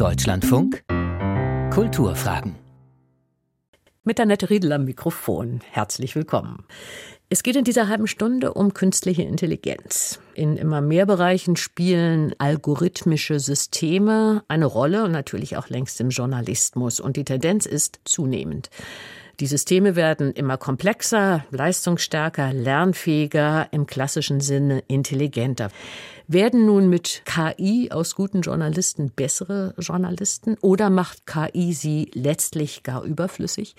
Deutschlandfunk Kulturfragen. Mit Annette Riedel am Mikrofon. Herzlich willkommen. Es geht in dieser halben Stunde um künstliche Intelligenz. In immer mehr Bereichen spielen algorithmische Systeme eine Rolle und natürlich auch längst im Journalismus. Und die Tendenz ist zunehmend. Die Systeme werden immer komplexer, leistungsstärker, lernfähiger, im klassischen Sinne intelligenter. Werden nun mit KI aus guten Journalisten bessere Journalisten oder macht KI sie letztlich gar überflüssig?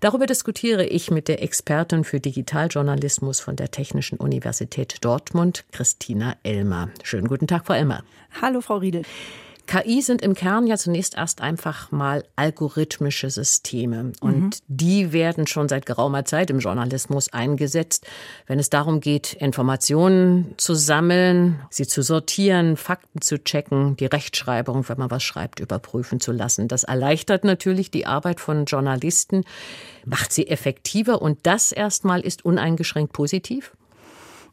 Darüber diskutiere ich mit der Expertin für Digitaljournalismus von der Technischen Universität Dortmund, Christina Elmer. Schönen guten Tag, Frau Elmer. Hallo, Frau Riedel. KI sind im Kern ja zunächst erst einfach mal algorithmische Systeme. Und mhm. die werden schon seit geraumer Zeit im Journalismus eingesetzt, wenn es darum geht, Informationen zu sammeln, sie zu sortieren, Fakten zu checken, die Rechtschreibung, wenn man was schreibt, überprüfen zu lassen. Das erleichtert natürlich die Arbeit von Journalisten, macht sie effektiver und das erstmal ist uneingeschränkt positiv.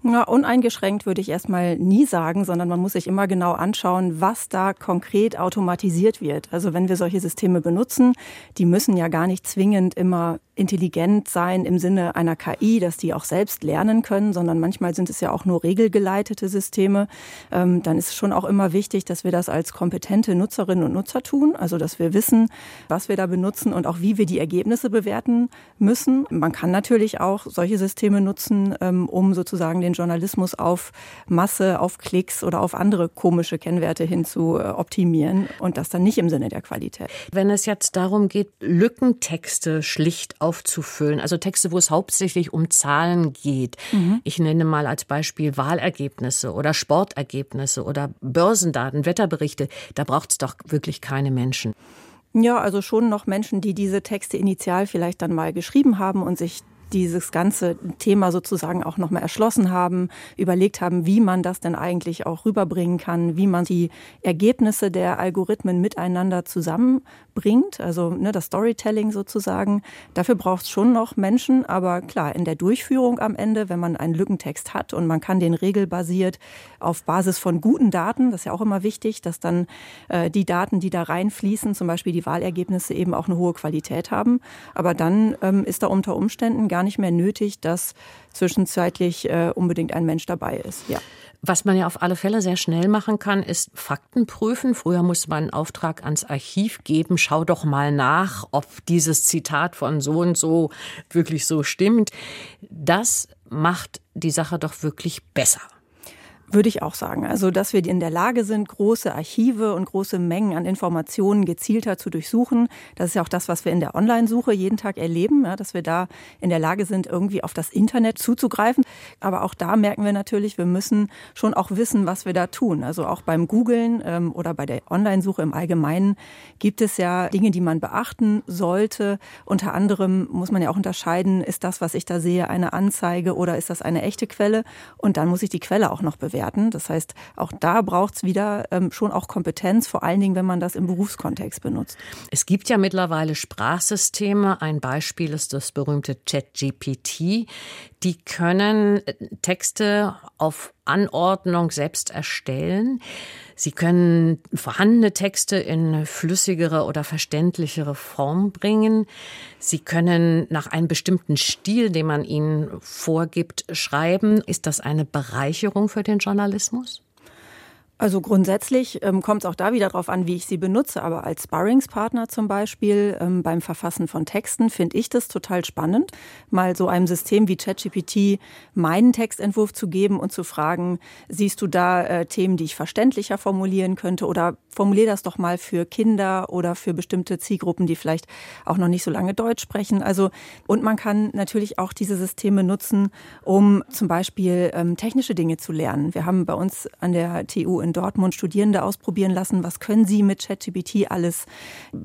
Ja, uneingeschränkt würde ich erstmal nie sagen, sondern man muss sich immer genau anschauen, was da konkret automatisiert wird. Also wenn wir solche Systeme benutzen, die müssen ja gar nicht zwingend immer intelligent sein im Sinne einer KI, dass die auch selbst lernen können, sondern manchmal sind es ja auch nur regelgeleitete Systeme. Ähm, dann ist es schon auch immer wichtig, dass wir das als kompetente Nutzerinnen und Nutzer tun, also dass wir wissen, was wir da benutzen und auch wie wir die Ergebnisse bewerten müssen. Man kann natürlich auch solche Systeme nutzen, ähm, um sozusagen den Journalismus auf Masse, auf Klicks oder auf andere komische Kennwerte hin zu äh, optimieren und das dann nicht im Sinne der Qualität. Wenn es jetzt darum geht, Lückentexte schlicht aufzufüllen. Also Texte, wo es hauptsächlich um Zahlen geht. Mhm. Ich nenne mal als Beispiel Wahlergebnisse oder Sportergebnisse oder Börsendaten, Wetterberichte. Da braucht es doch wirklich keine Menschen. Ja, also schon noch Menschen, die diese Texte initial vielleicht dann mal geschrieben haben und sich dieses ganze Thema sozusagen auch nochmal erschlossen haben, überlegt haben, wie man das denn eigentlich auch rüberbringen kann, wie man die Ergebnisse der Algorithmen miteinander zusammenbringt, also ne, das Storytelling sozusagen. Dafür braucht es schon noch Menschen, aber klar, in der Durchführung am Ende, wenn man einen Lückentext hat und man kann den regelbasiert auf Basis von guten Daten, das ist ja auch immer wichtig, dass dann äh, die Daten, die da reinfließen, zum Beispiel die Wahlergebnisse eben auch eine hohe Qualität haben. Aber dann ähm, ist da unter Umständen gar nicht mehr nötig, dass zwischenzeitlich äh, unbedingt ein Mensch dabei ist. Ja. Was man ja auf alle Fälle sehr schnell machen kann, ist Fakten prüfen. Früher musste man einen Auftrag ans Archiv geben. Schau doch mal nach, ob dieses Zitat von so und so wirklich so stimmt. Das macht die Sache doch wirklich besser. Würde ich auch sagen. Also, dass wir in der Lage sind, große Archive und große Mengen an Informationen gezielter zu durchsuchen. Das ist ja auch das, was wir in der Online-Suche jeden Tag erleben, ja, dass wir da in der Lage sind, irgendwie auf das Internet zuzugreifen. Aber auch da merken wir natürlich, wir müssen schon auch wissen, was wir da tun. Also auch beim Googlen ähm, oder bei der Online-Suche im Allgemeinen gibt es ja Dinge, die man beachten sollte. Unter anderem muss man ja auch unterscheiden, ist das, was ich da sehe, eine Anzeige oder ist das eine echte Quelle? Und dann muss ich die Quelle auch noch bewerten bewerten. Das heißt, auch da braucht es wieder ähm, schon auch Kompetenz, vor allen Dingen, wenn man das im Berufskontext benutzt. Es gibt ja mittlerweile Sprachsysteme. Ein Beispiel ist das berühmte ChatGPT. Die können äh, Texte auf Anordnung selbst erstellen. Sie können vorhandene Texte in flüssigere oder verständlichere Form bringen. Sie können nach einem bestimmten Stil, den man ihnen vorgibt, schreiben. Ist das eine Bereicherung für den Journalismus? Also grundsätzlich ähm, kommt es auch da wieder darauf an, wie ich sie benutze. Aber als Sparringspartner zum Beispiel ähm, beim Verfassen von Texten finde ich das total spannend, mal so einem System wie ChatGPT meinen Textentwurf zu geben und zu fragen, siehst du da äh, Themen, die ich verständlicher formulieren könnte oder formulier das doch mal für Kinder oder für bestimmte Zielgruppen, die vielleicht auch noch nicht so lange Deutsch sprechen. Also und man kann natürlich auch diese Systeme nutzen, um zum Beispiel ähm, technische Dinge zu lernen. Wir haben bei uns an der TU in Dortmund Studierende ausprobieren lassen, was können sie mit ChatGPT alles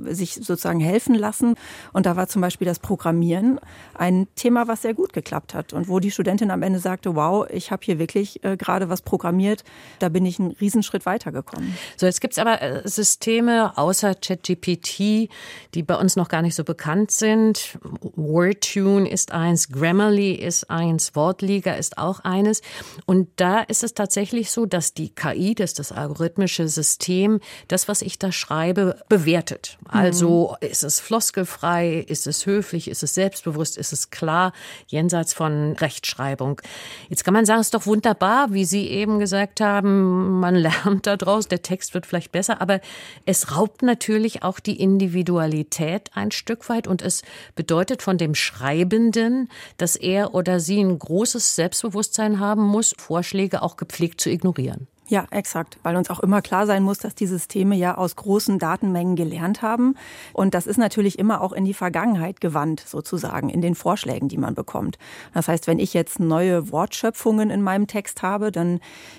sich sozusagen helfen lassen. Und da war zum Beispiel das Programmieren ein Thema, was sehr gut geklappt hat und wo die Studentin am Ende sagte, wow, ich habe hier wirklich äh, gerade was programmiert, da bin ich einen Riesenschritt weitergekommen. So, jetzt gibt es aber äh, Systeme außer ChatGPT, die bei uns noch gar nicht so bekannt sind. Wordtune ist eins, Grammarly ist eins, Wortliga ist auch eines. Und da ist es tatsächlich so, dass die KI des ist das algorithmische System das, was ich da schreibe, bewertet. Also ist es floskelfrei, ist es höflich, ist es selbstbewusst, ist es klar, jenseits von Rechtschreibung. Jetzt kann man sagen, es ist doch wunderbar, wie Sie eben gesagt haben, man lernt daraus, der Text wird vielleicht besser, aber es raubt natürlich auch die Individualität ein Stück weit und es bedeutet von dem Schreibenden, dass er oder sie ein großes Selbstbewusstsein haben muss, Vorschläge auch gepflegt zu ignorieren. Ja, exakt, weil uns auch immer klar sein muss, dass die Systeme ja aus großen Datenmengen gelernt haben. Und das ist natürlich immer auch in die Vergangenheit gewandt, sozusagen, in den Vorschlägen, die man bekommt. Das heißt, wenn ich jetzt neue Wortschöpfungen in meinem Text habe, dann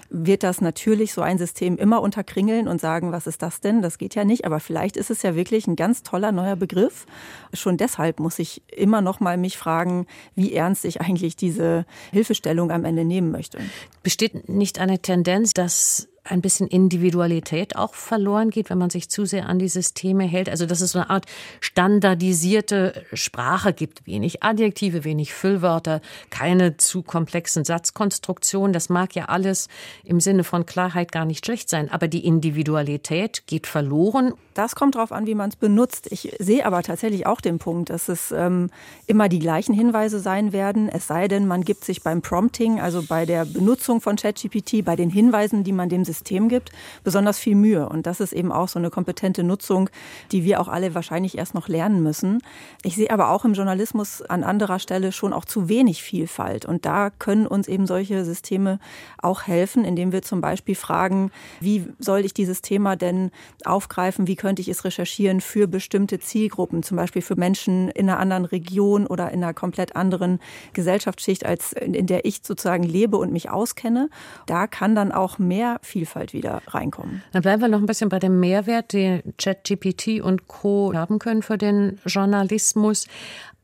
wird das natürlich so ein System immer unterkringeln und sagen, was ist das denn? Das geht ja nicht. Aber vielleicht ist es ja wirklich ein ganz toller neuer Begriff. Schon deshalb muss ich immer noch mal mich fragen, wie ernst ich eigentlich diese Hilfestellung am Ende nehmen möchte. Besteht nicht eine Tendenz, dass ein bisschen Individualität auch verloren geht, wenn man sich zu sehr an die Systeme hält. Also dass es so eine Art standardisierte Sprache gibt, wenig Adjektive, wenig Füllwörter, keine zu komplexen Satzkonstruktionen. Das mag ja alles im Sinne von Klarheit gar nicht schlecht sein, aber die Individualität geht verloren. Das kommt darauf an, wie man es benutzt. Ich sehe aber tatsächlich auch den Punkt, dass es ähm, immer die gleichen Hinweise sein werden, es sei denn, man gibt sich beim Prompting, also bei der Benutzung von ChatGPT, bei den Hinweisen, die man dem System gibt, besonders viel Mühe. Und das ist eben auch so eine kompetente Nutzung, die wir auch alle wahrscheinlich erst noch lernen müssen. Ich sehe aber auch im Journalismus an anderer Stelle schon auch zu wenig Vielfalt. Und da können uns eben solche Systeme auch helfen, indem wir zum Beispiel fragen, wie soll ich dieses Thema denn aufgreifen? Wie könnte ich es recherchieren für bestimmte Zielgruppen, zum Beispiel für Menschen in einer anderen Region oder in einer komplett anderen Gesellschaftsschicht, als in der ich sozusagen lebe und mich auskenne. Da kann dann auch mehr Vielfalt Vielfalt wieder reinkommen. Dann bleiben wir noch ein bisschen bei dem Mehrwert, den ChatGPT und Co. haben können für den Journalismus.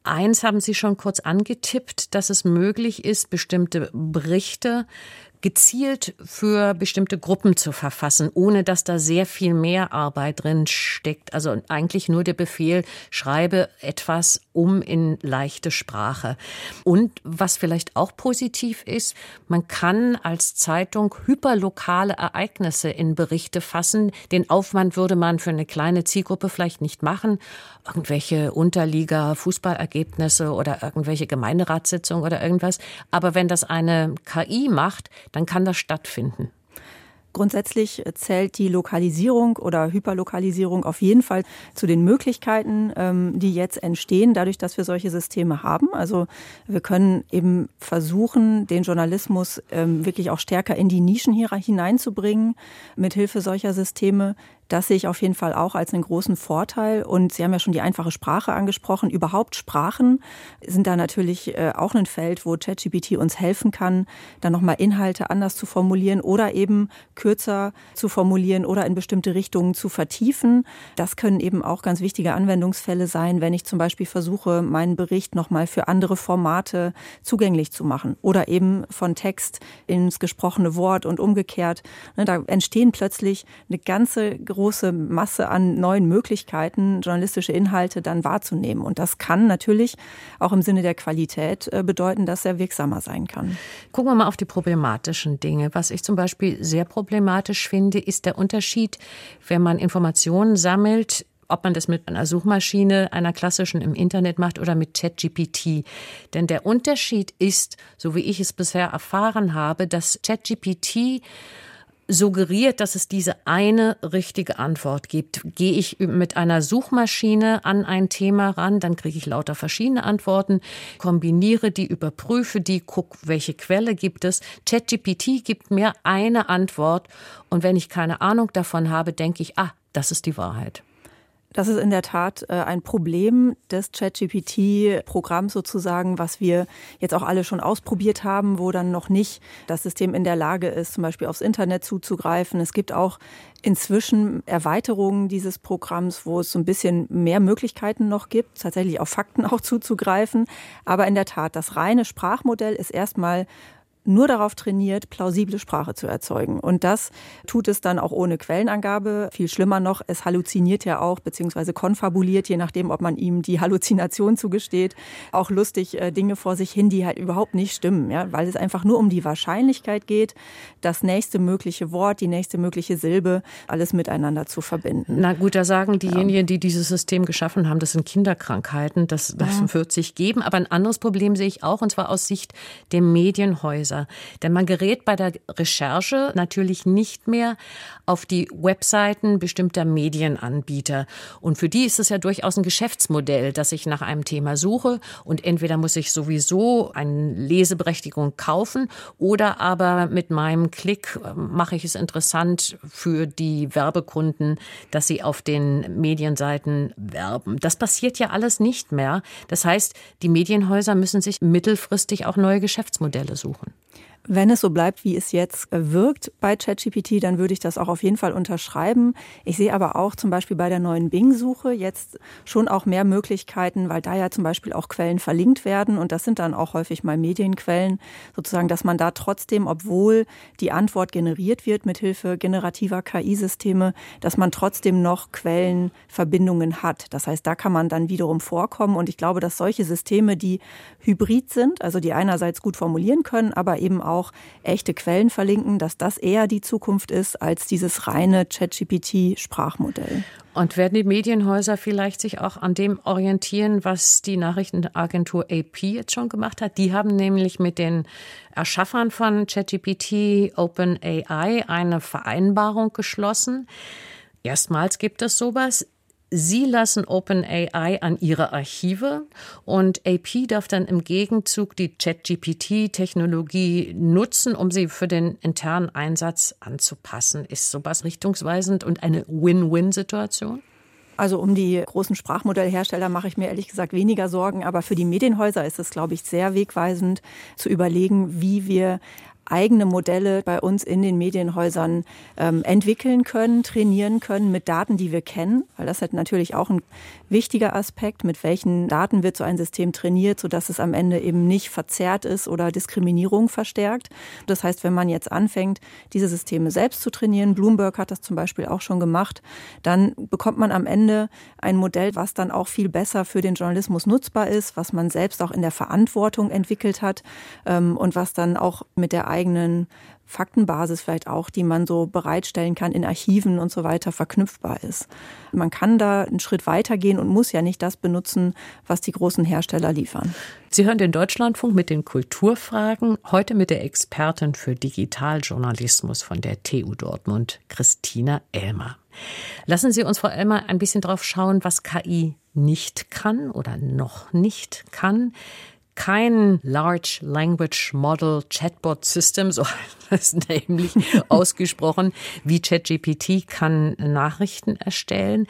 Eins haben Sie schon kurz angetippt, dass es möglich ist, bestimmte Berichte gezielt für bestimmte Gruppen zu verfassen, ohne dass da sehr viel mehr Arbeit drin steckt. Also eigentlich nur der Befehl, schreibe etwas um in leichte Sprache. Und was vielleicht auch positiv ist, man kann als Zeitung hyperlokale Ereignisse in Berichte fassen. Den Aufwand würde man für eine kleine Zielgruppe vielleicht nicht machen. Irgendwelche Unterliga-Fußballergebnisse oder irgendwelche Gemeinderatssitzungen oder irgendwas. Aber wenn das eine KI macht, dann kann das stattfinden. Grundsätzlich zählt die Lokalisierung oder Hyperlokalisierung auf jeden Fall zu den Möglichkeiten, ähm, die jetzt entstehen, dadurch, dass wir solche Systeme haben. Also wir können eben versuchen, den Journalismus ähm, wirklich auch stärker in die Nischen hineinzubringen, mit Hilfe solcher Systeme. Das sehe ich auf jeden Fall auch als einen großen Vorteil. Und Sie haben ja schon die einfache Sprache angesprochen. Überhaupt Sprachen sind da natürlich äh, auch ein Feld, wo ChatGPT uns helfen kann, dann nochmal Inhalte anders zu formulieren oder eben kürzer zu formulieren oder in bestimmte Richtungen zu vertiefen. Das können eben auch ganz wichtige Anwendungsfälle sein, wenn ich zum Beispiel versuche, meinen Bericht nochmal für andere Formate zugänglich zu machen oder eben von Text ins gesprochene Wort und umgekehrt. Ne, da entstehen plötzlich eine ganze große Masse an neuen Möglichkeiten, journalistische Inhalte dann wahrzunehmen. Und das kann natürlich auch im Sinne der Qualität äh, bedeuten, dass er wirksamer sein kann. Gucken wir mal auf die problematischen Dinge. Was ich zum Beispiel sehr problematisch finde, ist der Unterschied, wenn man Informationen sammelt, ob man das mit einer Suchmaschine, einer klassischen im Internet macht oder mit ChatGPT. Denn der Unterschied ist, so wie ich es bisher erfahren habe, dass ChatGPT suggeriert, dass es diese eine richtige Antwort gibt. Gehe ich mit einer Suchmaschine an ein Thema ran, dann kriege ich lauter verschiedene Antworten, kombiniere die, überprüfe die, guck, welche Quelle gibt es. ChatGPT gibt mir eine Antwort und wenn ich keine Ahnung davon habe, denke ich, ah, das ist die Wahrheit. Das ist in der Tat äh, ein Problem des ChatGPT-Programms sozusagen, was wir jetzt auch alle schon ausprobiert haben, wo dann noch nicht das System in der Lage ist, zum Beispiel aufs Internet zuzugreifen. Es gibt auch inzwischen Erweiterungen dieses Programms, wo es so ein bisschen mehr Möglichkeiten noch gibt, tatsächlich auf Fakten auch zuzugreifen. Aber in der Tat, das reine Sprachmodell ist erstmal nur darauf trainiert, plausible Sprache zu erzeugen. Und das tut es dann auch ohne Quellenangabe. Viel schlimmer noch, es halluziniert ja auch, beziehungsweise konfabuliert, je nachdem, ob man ihm die Halluzination zugesteht, auch lustig äh, Dinge vor sich hin, die halt überhaupt nicht stimmen, ja, weil es einfach nur um die Wahrscheinlichkeit geht, das nächste mögliche Wort, die nächste mögliche Silbe, alles miteinander zu verbinden. Na gut, da sagen diejenigen, die dieses System geschaffen haben, das sind Kinderkrankheiten, das, das ja. wird sich geben. Aber ein anderes Problem sehe ich auch, und zwar aus Sicht der Medienhäuser. Denn man gerät bei der Recherche natürlich nicht mehr auf die Webseiten bestimmter Medienanbieter. Und für die ist es ja durchaus ein Geschäftsmodell, dass ich nach einem Thema suche und entweder muss ich sowieso eine Leseberechtigung kaufen oder aber mit meinem Klick äh, mache ich es interessant für die Werbekunden, dass sie auf den Medienseiten werben. Das passiert ja alles nicht mehr. Das heißt, die Medienhäuser müssen sich mittelfristig auch neue Geschäftsmodelle suchen. Wenn es so bleibt, wie es jetzt äh, wirkt bei ChatGPT, dann würde ich das auch auf jeden Fall unterschreiben. Ich sehe aber auch zum Beispiel bei der neuen Bing-Suche jetzt schon auch mehr Möglichkeiten, weil da ja zum Beispiel auch Quellen verlinkt werden und das sind dann auch häufig mal Medienquellen, sozusagen, dass man da trotzdem, obwohl die Antwort generiert wird mit Hilfe generativer KI-Systeme, dass man trotzdem noch Quellenverbindungen hat. Das heißt, da kann man dann wiederum vorkommen und ich glaube, dass solche Systeme, die hybrid sind, also die einerseits gut formulieren können, aber eben auch auch echte Quellen verlinken, dass das eher die Zukunft ist als dieses reine ChatGPT-Sprachmodell. Und werden die Medienhäuser vielleicht sich auch an dem orientieren, was die Nachrichtenagentur AP jetzt schon gemacht hat? Die haben nämlich mit den Erschaffern von ChatGPT OpenAI eine Vereinbarung geschlossen. Erstmals gibt es sowas. Sie lassen OpenAI an ihre Archive und AP darf dann im Gegenzug die ChatGPT-Technologie nutzen, um sie für den internen Einsatz anzupassen. Ist sowas richtungsweisend und eine Win-Win-Situation? Also um die großen Sprachmodellhersteller mache ich mir ehrlich gesagt weniger Sorgen, aber für die Medienhäuser ist es, glaube ich, sehr wegweisend zu überlegen, wie wir eigene Modelle bei uns in den Medienhäusern ähm, entwickeln können, trainieren können mit Daten, die wir kennen, weil das hat natürlich auch ein wichtiger Aspekt, mit welchen Daten wird so ein System trainiert, sodass es am Ende eben nicht verzerrt ist oder Diskriminierung verstärkt. Das heißt, wenn man jetzt anfängt, diese Systeme selbst zu trainieren, Bloomberg hat das zum Beispiel auch schon gemacht, dann bekommt man am Ende ein Modell, was dann auch viel besser für den Journalismus nutzbar ist, was man selbst auch in der Verantwortung entwickelt hat ähm, und was dann auch mit der eigenen Faktenbasis vielleicht auch, die man so bereitstellen kann in Archiven und so weiter, verknüpfbar ist. Man kann da einen Schritt weitergehen und muss ja nicht das benutzen, was die großen Hersteller liefern. Sie hören den Deutschlandfunk mit den Kulturfragen, heute mit der Expertin für Digitaljournalismus von der TU Dortmund, Christina Elmer. Lassen Sie uns, Frau Elmer, ein bisschen drauf schauen, was KI nicht kann oder noch nicht kann kein Large Language Model Chatbot System, so heißt es nämlich ausgesprochen, wie ChatGPT kann Nachrichten erstellen.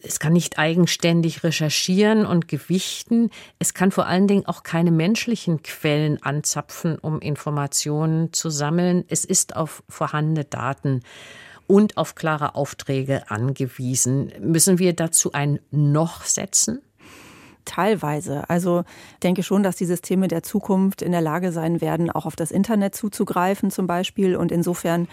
Es kann nicht eigenständig recherchieren und gewichten. Es kann vor allen Dingen auch keine menschlichen Quellen anzapfen, um Informationen zu sammeln. Es ist auf vorhandene Daten und auf klare Aufträge angewiesen. Müssen wir dazu ein Noch setzen? Teilweise. Also denke schon, dass die Systeme der Zukunft in der Lage sein werden, auch auf das Internet zuzugreifen zum Beispiel. Und insofern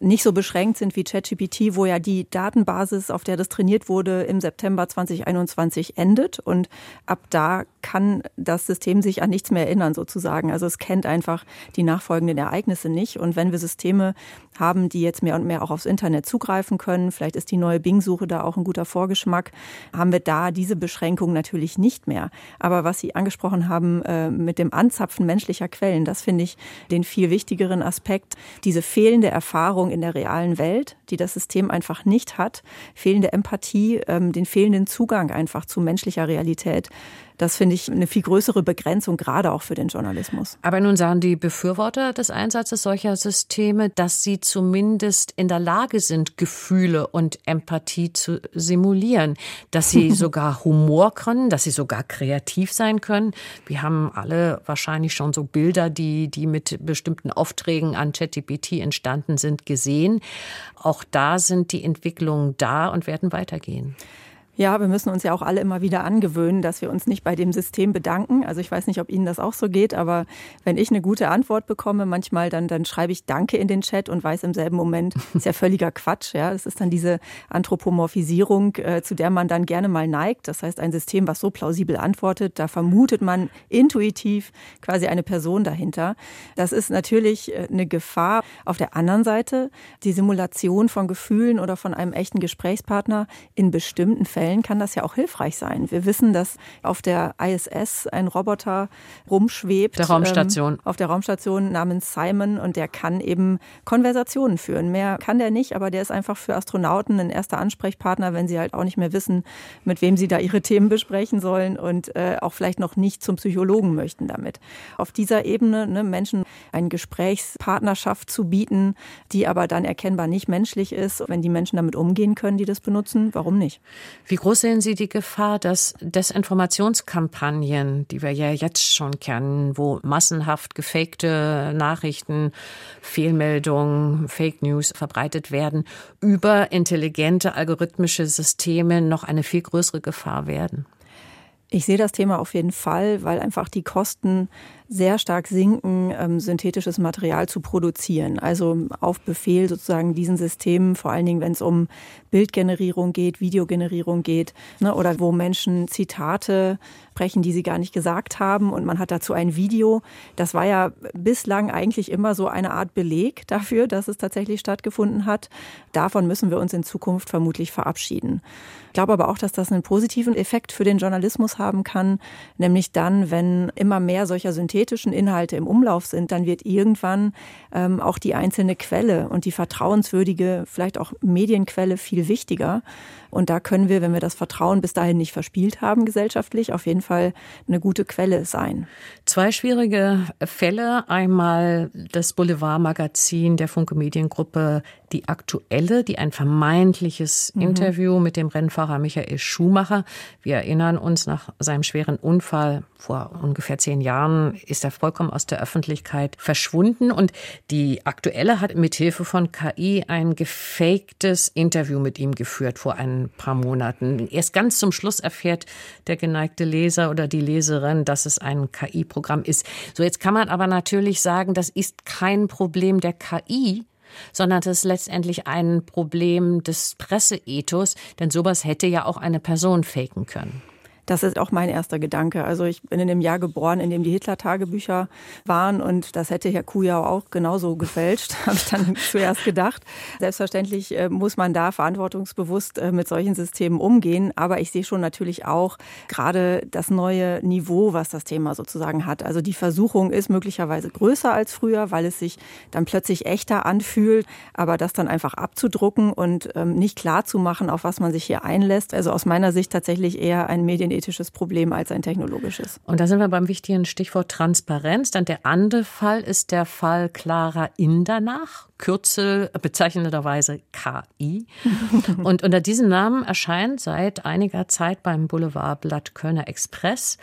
nicht so beschränkt sind wie ChatGPT, wo ja die Datenbasis, auf der das trainiert wurde, im September 2021 endet. Und ab da kann das System sich an nichts mehr erinnern, sozusagen. Also es kennt einfach die nachfolgenden Ereignisse nicht. Und wenn wir Systeme haben, die jetzt mehr und mehr auch aufs Internet zugreifen können, vielleicht ist die neue Bing-Suche da auch ein guter Vorgeschmack, haben wir da diese Beschränkung natürlich nicht mehr. Aber was Sie angesprochen haben äh, mit dem Anzapfen menschlicher Quellen, das finde ich den viel wichtigeren Aspekt. Diese fehlende Erfahrung in der realen Welt, die das System einfach nicht hat, fehlende Empathie, ähm, den fehlenden Zugang einfach zu menschlicher Realität. Das finde ich eine viel größere Begrenzung, gerade auch für den Journalismus. Aber nun sagen die Befürworter des Einsatzes solcher Systeme, dass sie zumindest in der Lage sind, Gefühle und Empathie zu simulieren, dass sie sogar Humor können, dass sie sogar kreativ sein können. Wir haben alle wahrscheinlich schon so Bilder, die, die mit bestimmten Aufträgen an ChatGPT entstanden sind, gesehen. Auch da sind die Entwicklungen da und werden weitergehen. Ja, wir müssen uns ja auch alle immer wieder angewöhnen, dass wir uns nicht bei dem System bedanken. Also ich weiß nicht, ob Ihnen das auch so geht, aber wenn ich eine gute Antwort bekomme, manchmal dann, dann schreibe ich Danke in den Chat und weiß im selben Moment, ist ja völliger Quatsch. Ja, das ist dann diese Anthropomorphisierung, äh, zu der man dann gerne mal neigt. Das heißt, ein System, was so plausibel antwortet, da vermutet man intuitiv quasi eine Person dahinter. Das ist natürlich äh, eine Gefahr. Auf der anderen Seite die Simulation von Gefühlen oder von einem echten Gesprächspartner in bestimmten Fällen Fällen kann das ja auch hilfreich sein. Wir wissen, dass auf der ISS ein Roboter rumschwebt. Der Raumstation. Ähm, auf der Raumstation namens Simon und der kann eben Konversationen führen. Mehr kann der nicht, aber der ist einfach für Astronauten ein erster Ansprechpartner, wenn sie halt auch nicht mehr wissen, mit wem sie da ihre Themen besprechen sollen und äh, auch vielleicht noch nicht zum Psychologen möchten damit. Auf dieser Ebene ne, Menschen eine Gesprächspartnerschaft zu bieten, die aber dann erkennbar nicht menschlich ist, wenn die Menschen damit umgehen können, die das benutzen, warum nicht? Wie groß sehen Sie die Gefahr, dass Desinformationskampagnen, die wir ja jetzt schon kennen, wo massenhaft gefakte Nachrichten, Fehlmeldungen, Fake News verbreitet werden, über intelligente algorithmische Systeme noch eine viel größere Gefahr werden? Ich sehe das Thema auf jeden Fall, weil einfach die Kosten sehr stark sinken, ähm, synthetisches Material zu produzieren. Also auf Befehl sozusagen diesen Systemen, vor allen Dingen, wenn es um Bildgenerierung geht, Videogenerierung geht, ne, oder wo Menschen Zitate sprechen, die sie gar nicht gesagt haben und man hat dazu ein Video. Das war ja bislang eigentlich immer so eine Art Beleg dafür, dass es tatsächlich stattgefunden hat. Davon müssen wir uns in Zukunft vermutlich verabschieden. Ich glaube aber auch, dass das einen positiven Effekt für den Journalismus haben kann, nämlich dann, wenn immer mehr solcher Synthesen synthetischen Inhalte im Umlauf sind, dann wird irgendwann ähm, auch die einzelne Quelle und die vertrauenswürdige, vielleicht auch Medienquelle viel wichtiger. Und da können wir, wenn wir das Vertrauen bis dahin nicht verspielt haben, gesellschaftlich, auf jeden Fall eine gute Quelle sein. Zwei schwierige Fälle. Einmal das Boulevardmagazin der Funke Mediengruppe Die Aktuelle, die ein vermeintliches mhm. Interview mit dem Rennfahrer Michael Schumacher. Wir erinnern uns, nach seinem schweren Unfall vor ungefähr zehn Jahren ist er vollkommen aus der Öffentlichkeit verschwunden. Und die Aktuelle hat mit Hilfe von KI ein gefaktes Interview mit ihm geführt vor ein paar Monaten. Erst ganz zum Schluss erfährt der geneigte Leser oder die Leserin, dass es ein KI-Programm ist. So, jetzt kann man aber natürlich sagen, das ist kein Problem der KI, sondern das ist letztendlich ein Problem des Presseethos, denn sowas hätte ja auch eine Person faken können. Das ist auch mein erster Gedanke. Also ich bin in dem Jahr geboren, in dem die Hitler-Tagebücher waren und das hätte Herr Kujau auch genauso gefälscht, habe ich dann zuerst gedacht. Selbstverständlich äh, muss man da verantwortungsbewusst äh, mit solchen Systemen umgehen, aber ich sehe schon natürlich auch gerade das neue Niveau, was das Thema sozusagen hat. Also die Versuchung ist möglicherweise größer als früher, weil es sich dann plötzlich echter anfühlt, aber das dann einfach abzudrucken und ähm, nicht klar zu machen, auf was man sich hier einlässt. Also aus meiner Sicht tatsächlich eher ein Medien ethisches Problem als ein technologisches. Und da sind wir beim wichtigen Stichwort Transparenz. Dann der andere Fall ist der Fall Clara Indernach, Kürzel bezeichnenderweise KI. Und unter diesem Namen erscheint seit einiger Zeit beim Boulevardblatt Kölner Express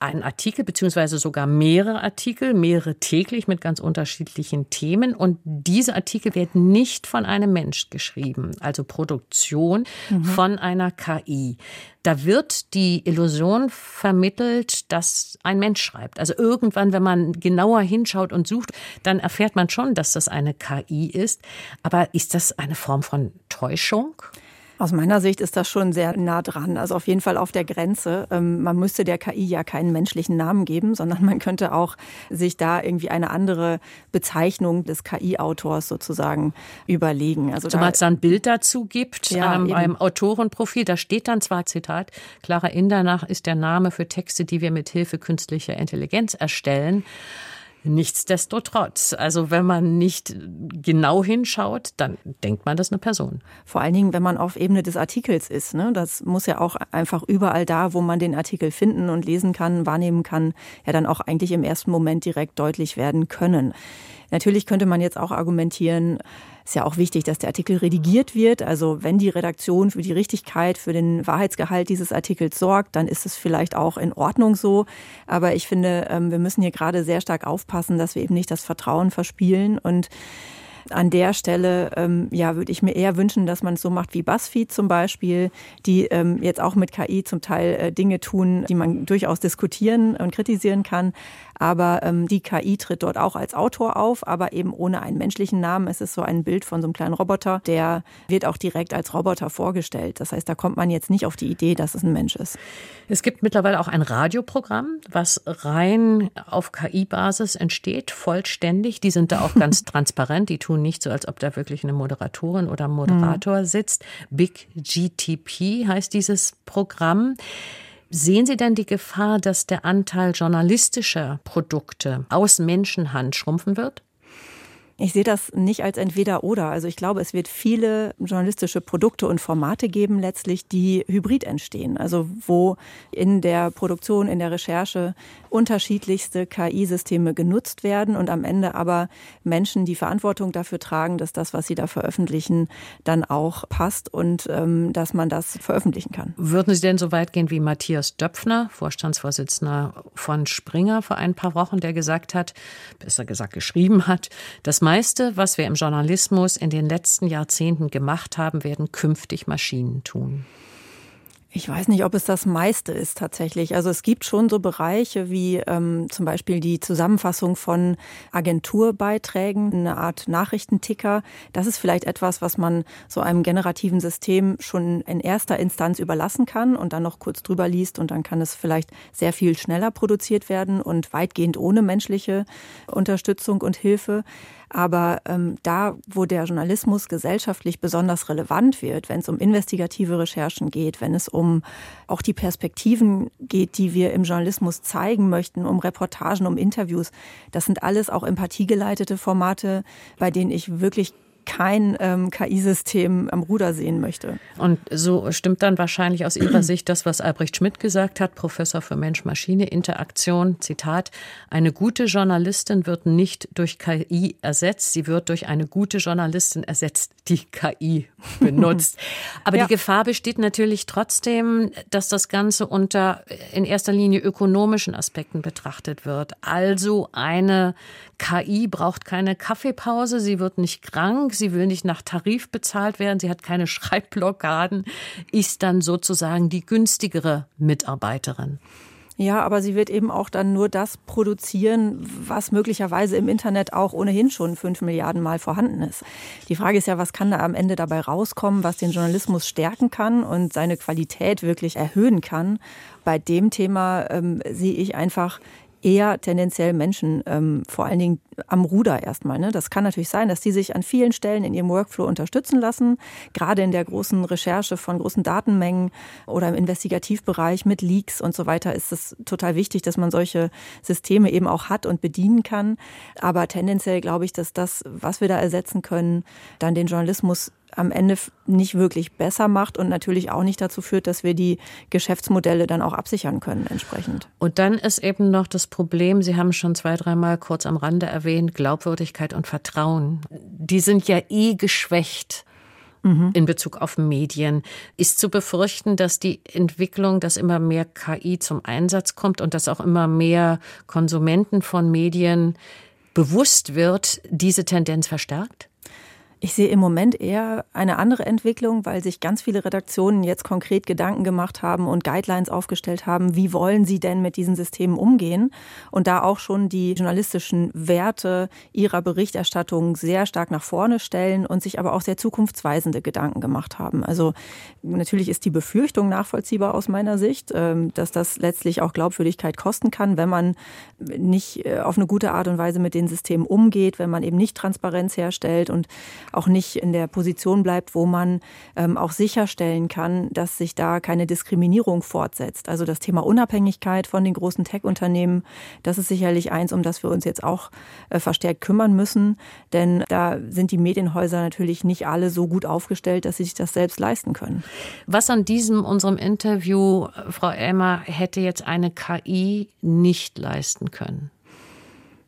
ein Artikel beziehungsweise sogar mehrere Artikel, mehrere täglich mit ganz unterschiedlichen Themen. Und diese Artikel werden nicht von einem Mensch geschrieben, also Produktion mhm. von einer KI. Da wird die Illusion vermittelt, dass ein Mensch schreibt. Also irgendwann, wenn man genauer hinschaut und sucht, dann erfährt man schon, dass das eine KI ist. Aber ist das eine Form von Täuschung? Aus meiner Sicht ist das schon sehr nah dran, also auf jeden Fall auf der Grenze. Ähm, man müsste der KI ja keinen menschlichen Namen geben, sondern man könnte auch sich da irgendwie eine andere Bezeichnung des KI-Autors sozusagen überlegen. Also Zumal es da ein Bild dazu gibt, ja, einem, einem Autorenprofil, da steht dann zwar Zitat, Clara Indernach ist der Name für Texte, die wir mit Hilfe künstlicher Intelligenz erstellen. Nichtsdestotrotz, also wenn man nicht genau hinschaut, dann denkt man, das ist eine Person. Vor allen Dingen, wenn man auf Ebene des Artikels ist. Ne? Das muss ja auch einfach überall da, wo man den Artikel finden und lesen kann, wahrnehmen kann, ja dann auch eigentlich im ersten Moment direkt deutlich werden können. Natürlich könnte man jetzt auch argumentieren, ist ja auch wichtig, dass der Artikel redigiert wird. Also wenn die Redaktion für die Richtigkeit, für den Wahrheitsgehalt dieses Artikels sorgt, dann ist es vielleicht auch in Ordnung so. Aber ich finde, ähm, wir müssen hier gerade sehr stark aufpassen, dass wir eben nicht das Vertrauen verspielen und an der Stelle ähm, ja, würde ich mir eher wünschen, dass man es so macht wie BuzzFeed zum Beispiel, die ähm, jetzt auch mit KI zum Teil äh, Dinge tun, die man durchaus diskutieren und kritisieren kann. Aber ähm, die KI tritt dort auch als Autor auf, aber eben ohne einen menschlichen Namen. Es ist so ein Bild von so einem kleinen Roboter, der wird auch direkt als Roboter vorgestellt. Das heißt, da kommt man jetzt nicht auf die Idee, dass es ein Mensch ist. Es gibt mittlerweile auch ein Radioprogramm, was rein auf KI-Basis entsteht, vollständig. Die sind da auch ganz transparent. Die tun nicht so, als ob da wirklich eine Moderatorin oder Moderator mhm. sitzt. Big GTP heißt dieses Programm. Sehen Sie denn die Gefahr, dass der Anteil journalistischer Produkte aus Menschenhand schrumpfen wird? Ich sehe das nicht als entweder oder. Also ich glaube, es wird viele journalistische Produkte und Formate geben, letztlich, die hybrid entstehen. Also wo in der Produktion, in der Recherche unterschiedlichste KI-Systeme genutzt werden und am Ende aber Menschen die Verantwortung dafür tragen, dass das, was sie da veröffentlichen, dann auch passt und ähm, dass man das veröffentlichen kann. Würden Sie denn so weit gehen wie Matthias Döpfner, Vorstandsvorsitzender von Springer vor ein paar Wochen, der gesagt hat, besser gesagt geschrieben hat, dass meiste, was wir im Journalismus in den letzten Jahrzehnten gemacht haben, werden künftig Maschinen tun. Ich weiß nicht, ob es das meiste ist tatsächlich. Also es gibt schon so Bereiche wie ähm, zum Beispiel die Zusammenfassung von Agenturbeiträgen, eine Art Nachrichtenticker. Das ist vielleicht etwas, was man so einem generativen System schon in erster Instanz überlassen kann und dann noch kurz drüber liest und dann kann es vielleicht sehr viel schneller produziert werden und weitgehend ohne menschliche Unterstützung und Hilfe. Aber ähm, da, wo der Journalismus gesellschaftlich besonders relevant wird, wenn es um investigative Recherchen geht, wenn es um auch die Perspektiven geht, die wir im Journalismus zeigen möchten, um Reportagen, um Interviews, das sind alles auch empathiegeleitete Formate, bei denen ich wirklich kein ähm, KI-System am Ruder sehen möchte. Und so stimmt dann wahrscheinlich aus Ihrer Sicht das, was Albrecht Schmidt gesagt hat, Professor für Mensch-Maschine-Interaktion, Zitat, eine gute Journalistin wird nicht durch KI ersetzt, sie wird durch eine gute Journalistin ersetzt, die KI benutzt. Aber ja. die Gefahr besteht natürlich trotzdem, dass das Ganze unter in erster Linie ökonomischen Aspekten betrachtet wird. Also eine KI braucht keine Kaffeepause, sie wird nicht krank, sie will nicht nach Tarif bezahlt werden, sie hat keine Schreibblockaden, ist dann sozusagen die günstigere Mitarbeiterin. Ja, aber sie wird eben auch dann nur das produzieren, was möglicherweise im Internet auch ohnehin schon fünf Milliarden Mal vorhanden ist. Die Frage ist ja, was kann da am Ende dabei rauskommen, was den Journalismus stärken kann und seine Qualität wirklich erhöhen kann. Bei dem Thema ähm, sehe ich einfach eher tendenziell Menschen, ähm, vor allen Dingen am Ruder erstmal. Ne? Das kann natürlich sein, dass die sich an vielen Stellen in ihrem Workflow unterstützen lassen, gerade in der großen Recherche von großen Datenmengen oder im Investigativbereich mit Leaks und so weiter ist es total wichtig, dass man solche Systeme eben auch hat und bedienen kann. Aber tendenziell glaube ich, dass das, was wir da ersetzen können, dann den Journalismus am Ende nicht wirklich besser macht und natürlich auch nicht dazu führt, dass wir die Geschäftsmodelle dann auch absichern können entsprechend. Und dann ist eben noch das Problem, Sie haben schon zwei, dreimal kurz am Rande erwähnt, Glaubwürdigkeit und Vertrauen. Die sind ja eh geschwächt mhm. in Bezug auf Medien. Ist zu befürchten, dass die Entwicklung, dass immer mehr KI zum Einsatz kommt und dass auch immer mehr Konsumenten von Medien bewusst wird, diese Tendenz verstärkt? Ich sehe im Moment eher eine andere Entwicklung, weil sich ganz viele Redaktionen jetzt konkret Gedanken gemacht haben und Guidelines aufgestellt haben, wie wollen sie denn mit diesen Systemen umgehen und da auch schon die journalistischen Werte ihrer Berichterstattung sehr stark nach vorne stellen und sich aber auch sehr zukunftsweisende Gedanken gemacht haben. Also natürlich ist die Befürchtung nachvollziehbar aus meiner Sicht, ähm, dass das letztlich auch Glaubwürdigkeit kosten kann, wenn man nicht äh, auf eine gute Art und Weise mit den Systemen umgeht, wenn man eben nicht Transparenz herstellt und auch nicht in der Position bleibt, wo man ähm, auch sicherstellen kann, dass sich da keine Diskriminierung fortsetzt. Also das Thema Unabhängigkeit von den großen Tech-Unternehmen, das ist sicherlich eins, um das wir uns jetzt auch äh, verstärkt kümmern müssen. Denn da sind die Medienhäuser natürlich nicht alle so gut aufgestellt, dass sie sich das selbst leisten können. Was an diesem unserem Interview, Frau Elmer, hätte jetzt eine KI nicht leisten können?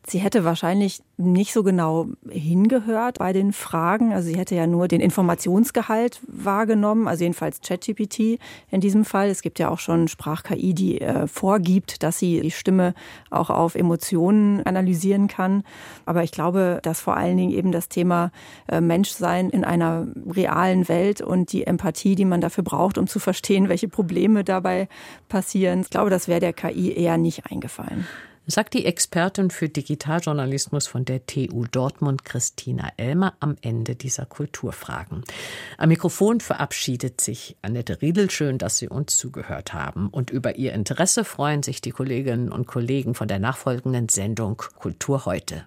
Sie hätte wahrscheinlich nicht so genau hingehört bei den Fragen. Also sie hätte ja nur den Informationsgehalt wahrgenommen, also jedenfalls ChatGPT in diesem Fall. Es gibt ja auch schon Sprach-KI, die äh, vorgibt, dass sie die Stimme auch auf Emotionen analysieren kann. Aber ich glaube, dass vor allen Dingen eben das Thema äh, Menschsein in einer realen Welt und die Empathie, die man dafür braucht, um zu verstehen, welche Probleme dabei passieren, ich glaube, das wäre der KI eher nicht eingefallen sagt die Expertin für Digitaljournalismus von der TU Dortmund, Christina Elmer, am Ende dieser Kulturfragen. Am Mikrofon verabschiedet sich Annette Riedel. Schön, dass Sie uns zugehört haben. Und über Ihr Interesse freuen sich die Kolleginnen und Kollegen von der nachfolgenden Sendung Kultur heute.